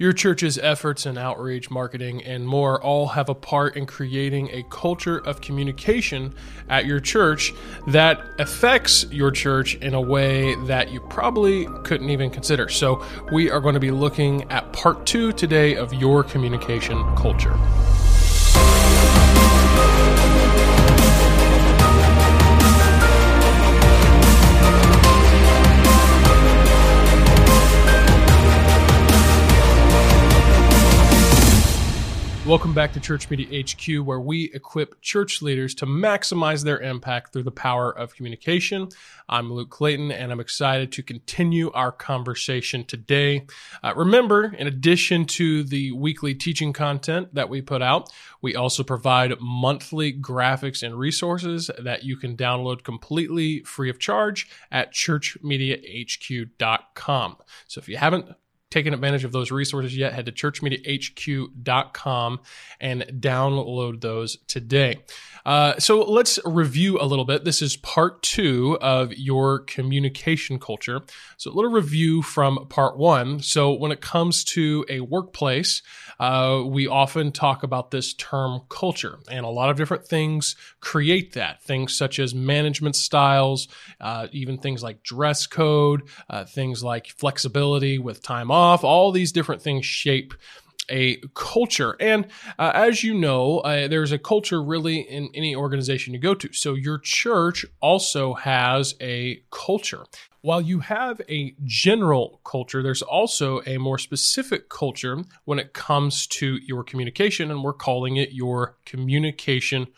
Your church's efforts in outreach, marketing, and more all have a part in creating a culture of communication at your church that affects your church in a way that you probably couldn't even consider. So, we are going to be looking at part two today of your communication culture. Welcome back to Church Media HQ, where we equip church leaders to maximize their impact through the power of communication. I'm Luke Clayton, and I'm excited to continue our conversation today. Uh, remember, in addition to the weekly teaching content that we put out, we also provide monthly graphics and resources that you can download completely free of charge at churchmediahq.com. So if you haven't taken advantage of those resources yet, head to churchmediahq.com and download those today. Uh, so let's review a little bit. This is part two of your communication culture. So a little review from part one. So when it comes to a workplace, uh, we often talk about this term culture, and a lot of different things create that. Things such as management styles, uh, even things like dress code, uh, things like flexibility with time off. All these different things shape a culture. And uh, as you know, uh, there's a culture really in any organization you go to. So your church also has a culture. While you have a general culture, there's also a more specific culture when it comes to your communication, and we're calling it your communication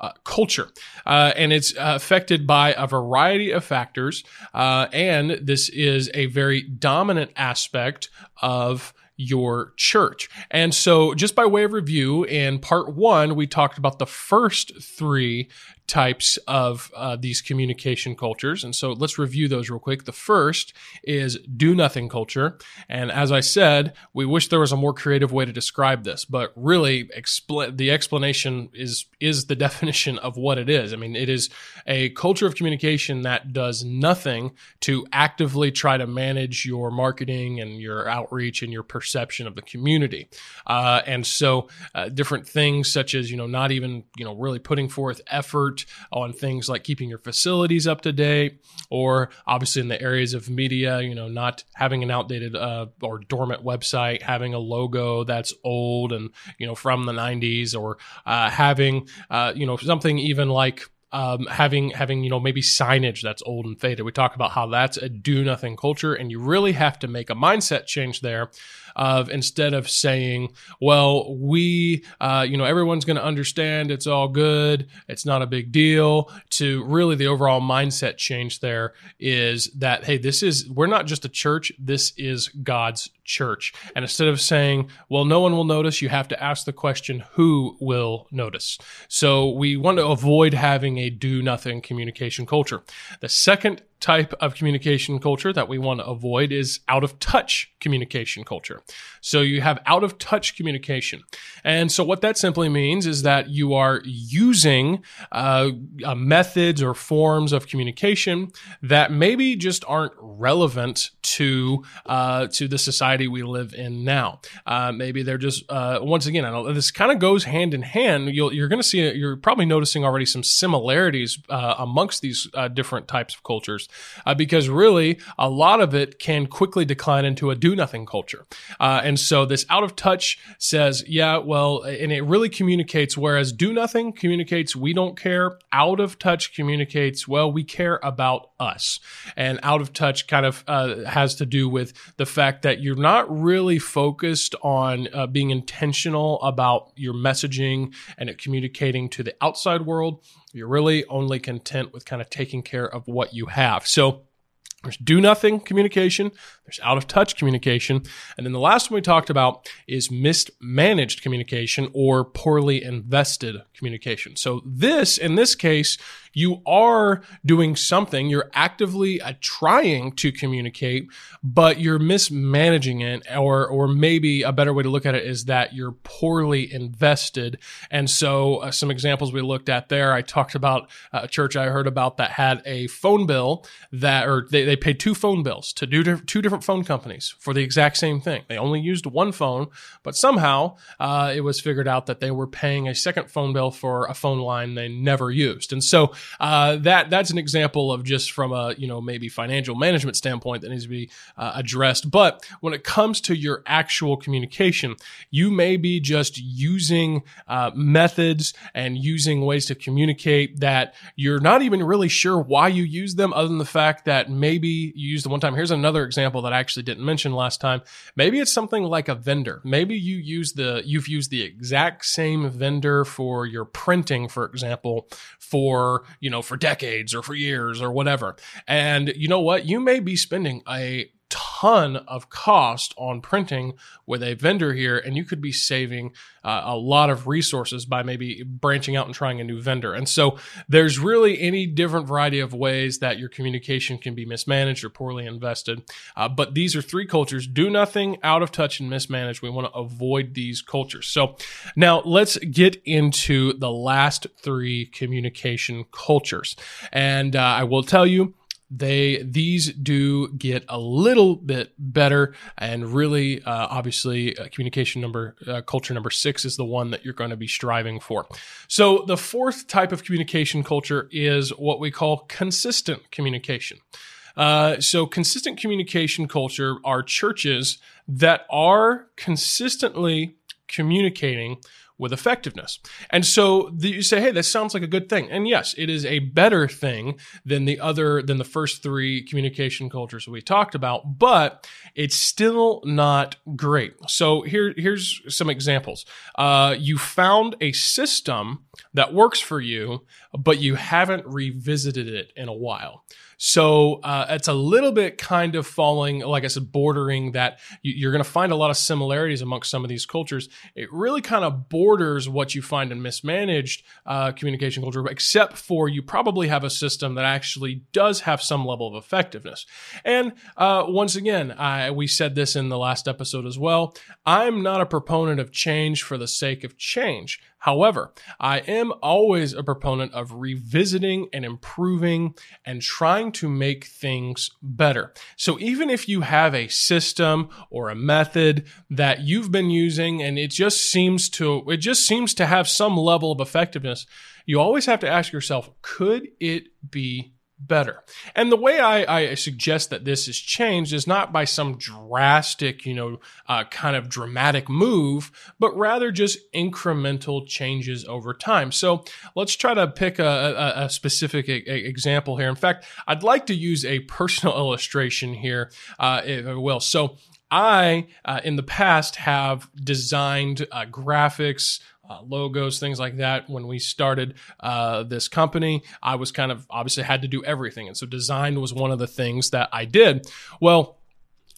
uh, culture. Uh, and it's uh, affected by a variety of factors. Uh, and this is a very dominant aspect of your church. And so, just by way of review, in part one, we talked about the first three types of uh, these communication cultures. And so let's review those real quick. The first is do nothing culture. And as I said, we wish there was a more creative way to describe this, but really expl- the explanation is, is the definition of what it is. I mean, it is a culture of communication that does nothing to actively try to manage your marketing and your outreach and your perception of the community. Uh, and so uh, different things such as, you know, not even, you know, really putting forth effort on things like keeping your facilities up to date, or obviously in the areas of media, you know, not having an outdated uh, or dormant website, having a logo that's old and, you know, from the 90s, or uh, having, uh, you know, something even like um, having having you know maybe signage that's old and faded. We talk about how that's a do nothing culture, and you really have to make a mindset change there of instead of saying, well, we, uh, you know, everyone's going to understand it's all good, it's not a big deal, to really the overall mindset change there is that, hey, this is, we're not just a church, this is God's church. And instead of saying, well, no one will notice, you have to ask the question, who will notice? So we want to avoid having a do nothing communication culture. The second type of communication culture that we want to avoid is out of touch communication culture. So you have out of touch communication. And so what that simply means is that you are using uh, uh, methods or forms of communication that maybe just aren't relevant to uh, to the society we live in now. Uh, maybe they're just uh, once again, I know this kind of goes hand in hand. you are going to see you're probably noticing already some similarities uh, amongst these different types of cultures because really a lot of it can quickly decline into a do nothing culture. and so this out of touch says, yeah, well, and it really communicates, whereas do nothing communicates, we don't care. Out of touch communicates, well, we care about us. And out of touch kind of uh, has to do with the fact that you're not really focused on uh, being intentional about your messaging and communicating to the outside world. You're really only content with kind of taking care of what you have. So, there's do nothing communication, there's out of touch communication, and then the last one we talked about is mismanaged communication or poorly invested communication. So this, in this case, you are doing something. You're actively uh, trying to communicate, but you're mismanaging it, or or maybe a better way to look at it is that you're poorly invested. And so, uh, some examples we looked at there. I talked about a church I heard about that had a phone bill that, or they, they paid two phone bills to do two different phone companies for the exact same thing. They only used one phone, but somehow uh, it was figured out that they were paying a second phone bill for a phone line they never used. And so uh, that that's an example of just from a you know maybe financial management standpoint that needs to be uh, addressed. But when it comes to your actual communication, you may be just using uh, methods and using ways to communicate that you're not even really sure why you use them, other than the fact that maybe you used the one time. Here's another example that I actually didn't mention last time. Maybe it's something like a vendor. Maybe you use the you've used the exact same vendor for your printing, for example, for you know for decades or for years or whatever. And you know what? You may be spending a ton of cost on printing with a vendor here, and you could be saving uh, a lot of resources by maybe branching out and trying a new vendor. And so there's really any different variety of ways that your communication can be mismanaged or poorly invested. Uh, but these are three cultures do nothing, out of touch, and mismanaged. We want to avoid these cultures. So now let's get into the last three communication cultures. And uh, I will tell you, they these do get a little bit better. And really uh, obviously uh, communication number uh, culture number six is the one that you're going to be striving for. So the fourth type of communication culture is what we call consistent communication. Uh, so consistent communication culture are churches that are consistently communicating with effectiveness. And so the, you say, hey, this sounds like a good thing. And yes, it is a better thing than the other, than the first three communication cultures we talked about, but it's still not great. So here, here's some examples. Uh, you found a system that works for you, but you haven't revisited it in a while. So uh, it's a little bit kind of falling, like I said, bordering that you're going to find a lot of similarities amongst some of these cultures. It really kind of borders what you find in mismanaged uh, communication culture, except for you probably have a system that actually does have some level of effectiveness. And uh, once again, I, we said this in the last episode as well. I'm not a proponent of change for the sake of change. However, I am always a proponent of revisiting and improving and trying to make things better. So even if you have a system or a method that you've been using and it just seems to it just seems to have some level of effectiveness, you always have to ask yourself, could it be better. And the way I, I, suggest that this is changed is not by some drastic, you know, uh, kind of dramatic move, but rather just incremental changes over time. So let's try to pick a, a, a specific example here. In fact, I'd like to use a personal illustration here, uh, if I will. So I, uh, in the past, have designed uh, graphics, uh, logos, things like that. When we started uh, this company, I was kind of obviously had to do everything. And so design was one of the things that I did. Well,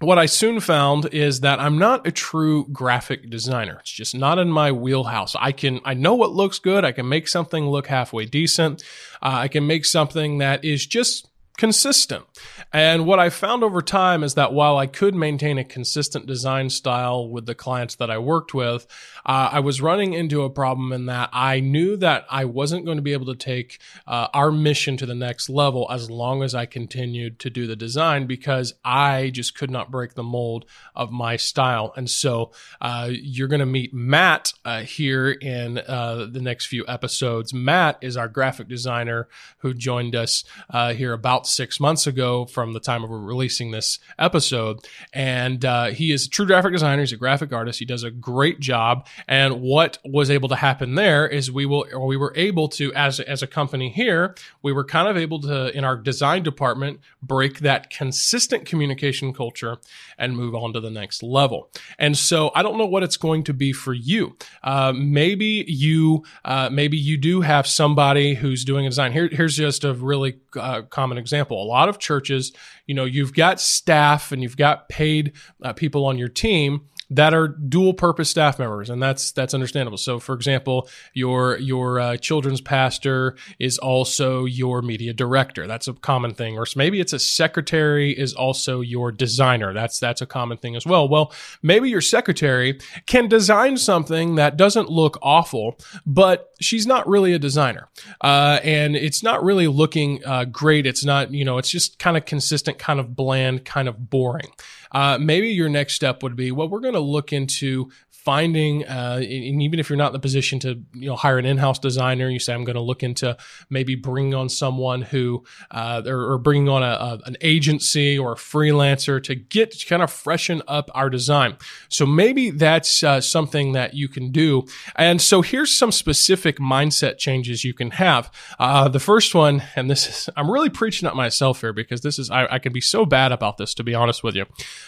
what I soon found is that I'm not a true graphic designer. It's just not in my wheelhouse. I can, I know what looks good. I can make something look halfway decent. Uh, I can make something that is just consistent. And what I found over time is that while I could maintain a consistent design style with the clients that I worked with, uh, I was running into a problem in that I knew that I wasn't going to be able to take uh, our mission to the next level as long as I continued to do the design because I just could not break the mold of my style. And so uh, you're going to meet Matt uh, here in uh, the next few episodes. Matt is our graphic designer who joined us uh, here about six months ago from the time of releasing this episode. And uh, he is a true graphic designer. He's a graphic artist. He does a great job. And what was able to happen there is we will, or we were able to, as as a company here, we were kind of able to, in our design department, break that consistent communication culture and move on to the next level. And so I don't know what it's going to be for you. Uh, maybe you, uh, maybe you do have somebody who's doing a design. Here, here's just a really uh, common example example, a lot of churches, you know, you've got staff and you've got paid uh, people on your team that are dual purpose staff members, and that's that's understandable. So, for example, your your uh, children's pastor is also your media director. That's a common thing, or maybe it's a secretary is also your designer. That's that's a common thing as well. Well, maybe your secretary can design something that doesn't look awful, but she's not really a designer, uh, and it's not really looking uh, great. It's not you know it's just kind of consistent, kind of bland, kind of boring. Uh, maybe your next step would be, well, we're going to look into finding, uh, and even if you're not in the position to, you know, hire an in-house designer, you say, I'm going to look into maybe bringing on someone who, uh, or, or, bringing on a, a, an agency or a freelancer to get to kind of freshen up our design. So maybe that's uh, something that you can do. And so here's some specific mindset changes you can have. Uh, the first one, and this is, I'm really preaching at myself here because this is, I, I can be so bad about this, to be honest with you.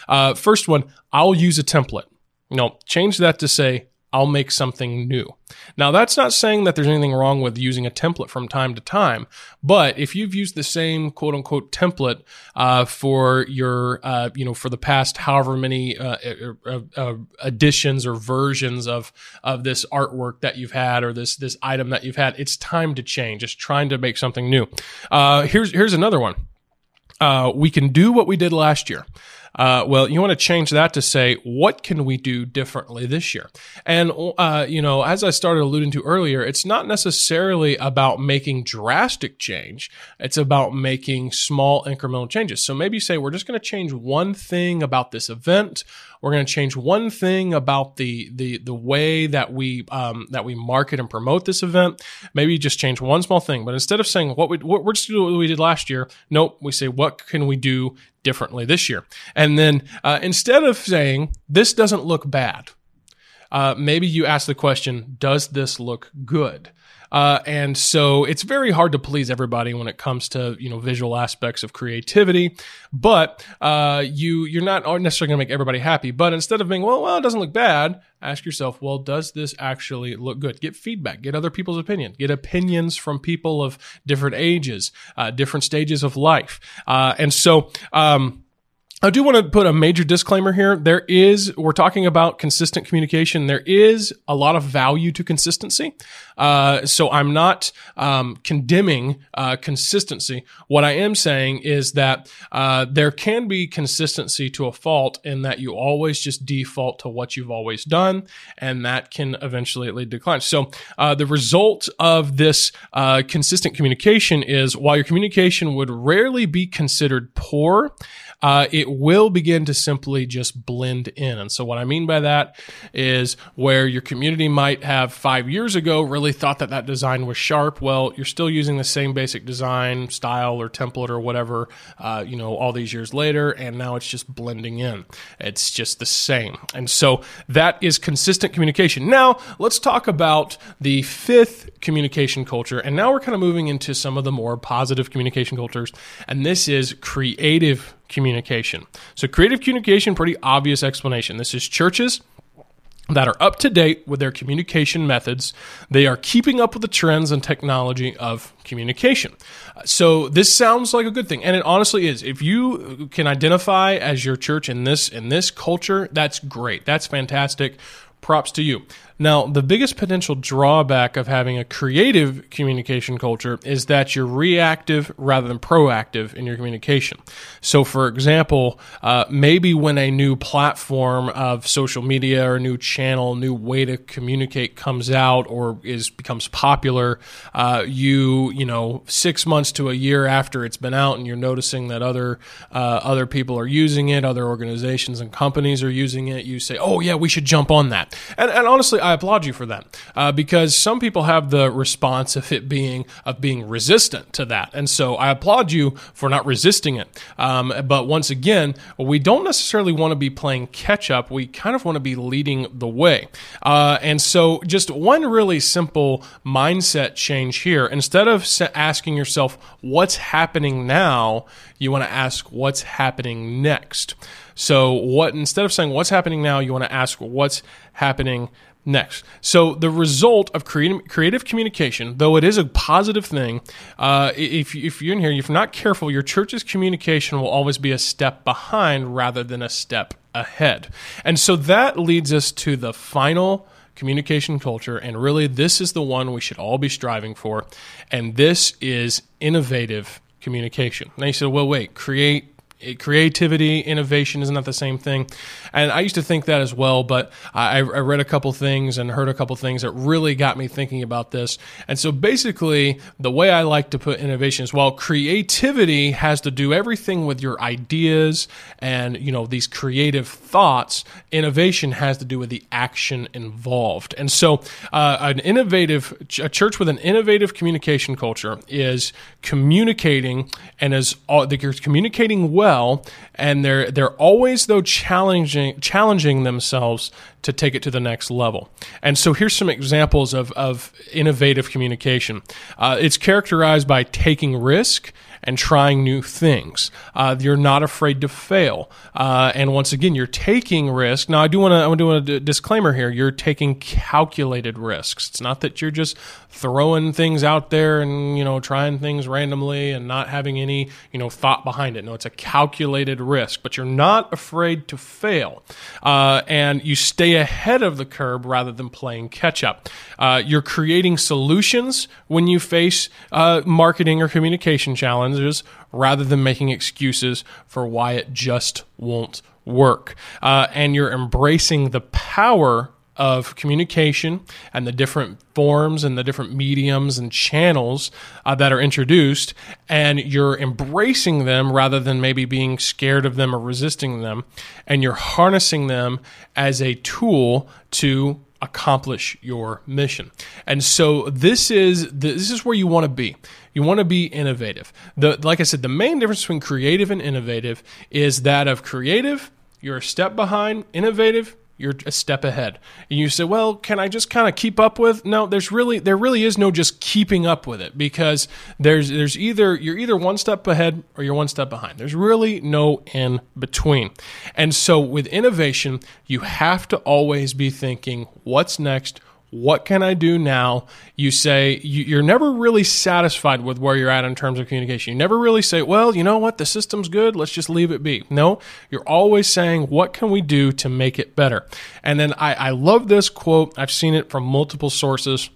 Uh, first one, I'll use a template. No, change that to say, I'll make something new. Now, that's not saying that there's anything wrong with using a template from time to time, but if you've used the same quote unquote template uh, for your, uh, you know, for the past however many uh, uh, uh, editions or versions of of this artwork that you've had or this this item that you've had, it's time to change. It's trying to make something new. Uh, here's here's another one. we can do what we did last year. Uh, well, you want to change that to say, what can we do differently this year? And, uh, you know, as I started alluding to earlier, it's not necessarily about making drastic change. It's about making small incremental changes. So maybe say, we're just going to change one thing about this event. We're going to change one thing about the, the, the way that we, um, that we market and promote this event. Maybe just change one small thing. But instead of saying what we, what, we're just doing what we did last year, nope, we say, what can we do differently this year. And then uh, instead of saying, this doesn't look bad, uh, maybe you ask the question, does this look good? Uh, and so it's very hard to please everybody when it comes to you know visual aspects of creativity. But uh, you you're not necessarily going to make everybody happy. But instead of being well, well, it doesn't look bad, ask yourself, well, does this actually look good? Get feedback, get other people's opinion, get opinions from people of different ages, uh, different stages of life, uh, and so. Um, I do want to put a major disclaimer here. There is, we're talking about consistent communication. There is a lot of value to consistency. Uh, so I'm not um, condemning uh, consistency. What I am saying is that uh, there can be consistency to a fault in that you always just default to what you've always done, and that can eventually lead to decline. So uh, the result of this uh, consistent communication is while your communication would rarely be considered poor, uh, it will begin to simply just blend in. And so, what I mean by that is where your community might have five years ago really thought that that design was sharp. Well, you're still using the same basic design style or template or whatever, uh, you know, all these years later, and now it's just blending in. It's just the same. And so, that is consistent communication. Now, let's talk about the fifth communication culture. And now we're kind of moving into some of the more positive communication cultures. And this is creative communication. So, creative communication, pretty obvious explanation. This is churches that are up to date with their communication methods. They are keeping up with the trends and technology of communication. So this sounds like a good thing and it honestly is. If you can identify as your church in this in this culture, that's great. That's fantastic props to you. Now, the biggest potential drawback of having a creative communication culture is that you're reactive rather than proactive in your communication. So, for example, uh, maybe when a new platform of social media or a new channel, new way to communicate comes out or is becomes popular, uh, you you know six months to a year after it's been out, and you're noticing that other uh, other people are using it, other organizations and companies are using it. You say, "Oh yeah, we should jump on that." And, and honestly, I applaud you for that uh, because some people have the response of it being of being resistant to that, and so I applaud you for not resisting it. Um, but once again, we don't necessarily want to be playing catch up. We kind of want to be leading the way, uh, and so just one really simple mindset change here. Instead of asking yourself what's happening now, you want to ask what's happening next. So what instead of saying what's happening now, you want to ask what's happening next. So the result of creative, communication, though it is a positive thing, uh, if, if you're in here, if you're not careful, your church's communication will always be a step behind rather than a step ahead. And so that leads us to the final communication culture. And really, this is the one we should all be striving for. And this is innovative communication. Now you said, well, wait, create creativity, innovation isn't that the same thing? And I used to think that as well, but I, I read a couple things and heard a couple things that really got me thinking about this. And so basically, the way I like to put innovation is while creativity has to do everything with your ideas and you know these creative thoughts, innovation has to do with the action involved. And so, uh, an innovative a church with an innovative communication culture is communicating and is all, they're communicating well well, and they're they're always though challenging challenging themselves to take it to the next level. And so here's some examples of of innovative communication. Uh, it's characterized by taking risk and trying new things. Uh, you're not afraid to fail. Uh, and once again, you're taking risk. Now, I do want to do a disclaimer here. You're taking calculated risks. It's not that you're just throwing things out there and you know trying things randomly and not having any you know thought behind it. No, it's a calculated risk. But you're not afraid to fail, uh, and you stay ahead of the curve rather than playing catch up. Uh, you're creating solutions when you face uh, marketing or communication challenges challenges rather than making excuses for why it just won't work. Uh, and you're embracing the power of communication and the different forms and the different mediums and channels uh, that are introduced, and you're embracing them rather than maybe being scared of them or resisting them, and you're harnessing them as a tool to accomplish your mission. And so this is this is where you want to be. You want to be innovative. The like I said, the main difference between creative and innovative is that of creative, you're a step behind, innovative, you're a step ahead. And you say, "Well, can I just kind of keep up with?" No, there's really there really is no just keeping up with it because there's there's either you're either one step ahead or you're one step behind. There's really no in between. And so with innovation, you have to always be thinking, "What's next?" What can I do now? You say you're never really satisfied with where you're at in terms of communication. You never really say, well, you know what? The system's good. Let's just leave it be. No, you're always saying, what can we do to make it better? And then I, I love this quote. I've seen it from multiple sources.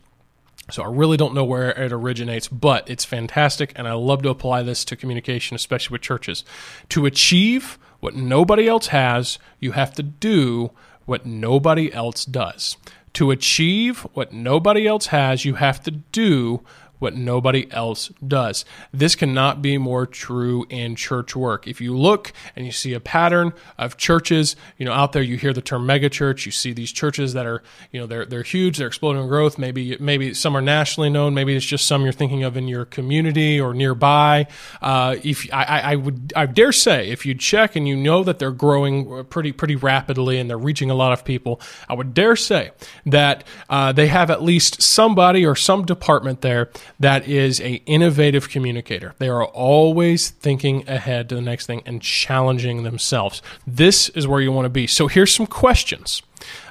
So I really don't know where it originates, but it's fantastic. And I love to apply this to communication, especially with churches. To achieve what nobody else has, you have to do what nobody else does. To achieve what nobody else has, you have to do what nobody else does. This cannot be more true in church work. If you look and you see a pattern of churches, you know, out there, you hear the term megachurch. You see these churches that are, you know, they're they're huge, they're exploding in growth. Maybe maybe some are nationally known. Maybe it's just some you're thinking of in your community or nearby. Uh, if I, I would I dare say if you check and you know that they're growing pretty pretty rapidly and they're reaching a lot of people, I would dare say that uh, they have at least somebody or some department there that is a innovative communicator. They are always thinking ahead to the next thing and challenging themselves. This is where you want to be. So here's some questions.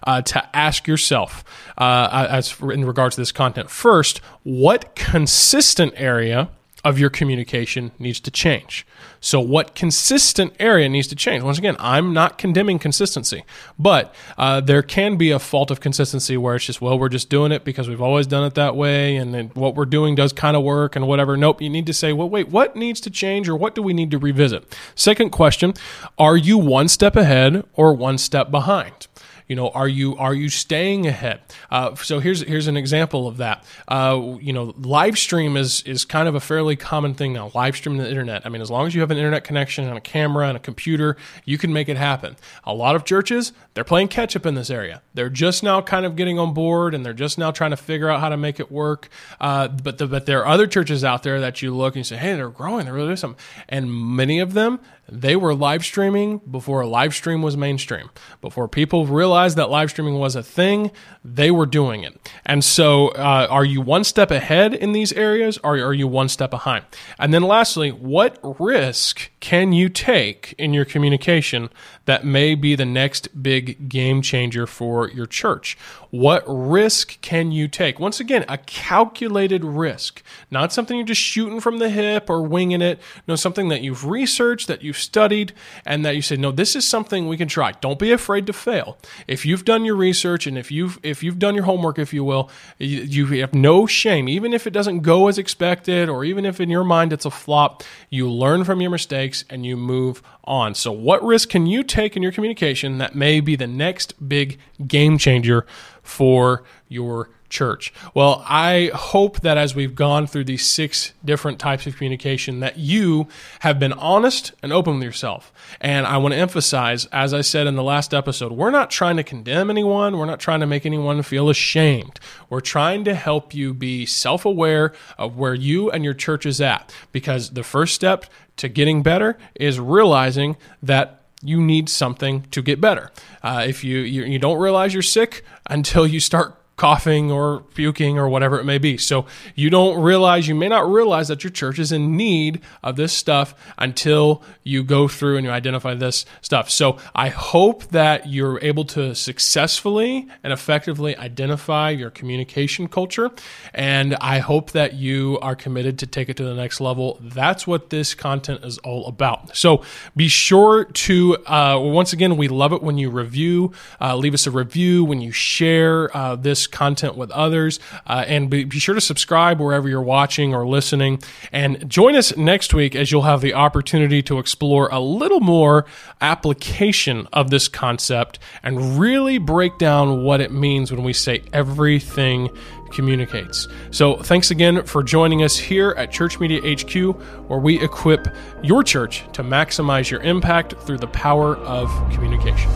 Uh, to ask yourself uh, as in regards to this content. First, what consistent area of your communication needs to change. So, what consistent area needs to change? Once again, I'm not condemning consistency, but uh, there can be a fault of consistency where it's just, well, we're just doing it because we've always done it that way, and then what we're doing does kind of work and whatever. Nope, you need to say, well, wait, what needs to change or what do we need to revisit? Second question Are you one step ahead or one step behind? You know, are you are you staying ahead? Uh, so here's here's an example of that. Uh, you know, live stream is is kind of a fairly common thing now. Live stream the internet. I mean, as long as you have an internet connection and a camera and a computer, you can make it happen. A lot of churches they're playing catch up in this area. They're just now kind of getting on board and they're just now trying to figure out how to make it work. Uh, but the, but there are other churches out there that you look and you say, hey, they're growing. They're really doing something. And many of them they were live streaming before a live stream was mainstream. Before people realized that live streaming was a thing, they were doing it. And so, uh, are you one step ahead in these areas or are you one step behind? And then lastly, what risk can you take in your communication that may be the next big game changer for your church? What risk can you take? Once again, a calculated risk, not something you're just shooting from the hip or winging it. No, something that you've researched, that you've studied, and that you say, no, this is something we can try. Don't be afraid to fail. If you've done your research and if you've if you've done your homework, if you will, you, you have no shame, even if it doesn't go as expected, or even if in your mind it's a flop. You learn from your mistakes and you move on. So, what risk can you take in your communication that may be the next big game changer for your church? Well, I hope that as we've gone through these six different types of communication that you have been honest and open with yourself. And I want to emphasize as I said in the last episode, we're not trying to condemn anyone, we're not trying to make anyone feel ashamed. We're trying to help you be self-aware of where you and your church is at because the first step to getting better is realizing that you need something to get better. Uh, if you, you you don't realize you're sick until you start coughing or puking or whatever it may be. So you don't realize, you may not realize that your church is in need of this stuff until you go through and you identify this stuff. So I hope that you're able to successfully and effectively identify your communication culture. And I hope that you are committed to take it to the next level. That's what this content is all about. So be sure to, uh, once again, we love it when you review, uh, leave us a review, when you share uh, content with others. Uh, and be, be sure to subscribe wherever you're watching or listening. And join us next week as you'll have the opportunity to explore a little more application of this concept and really break down what it means when we say everything communicates. So, thanks again for joining us here at Church Media HQ, where we equip your church to maximize your impact through the power of communication.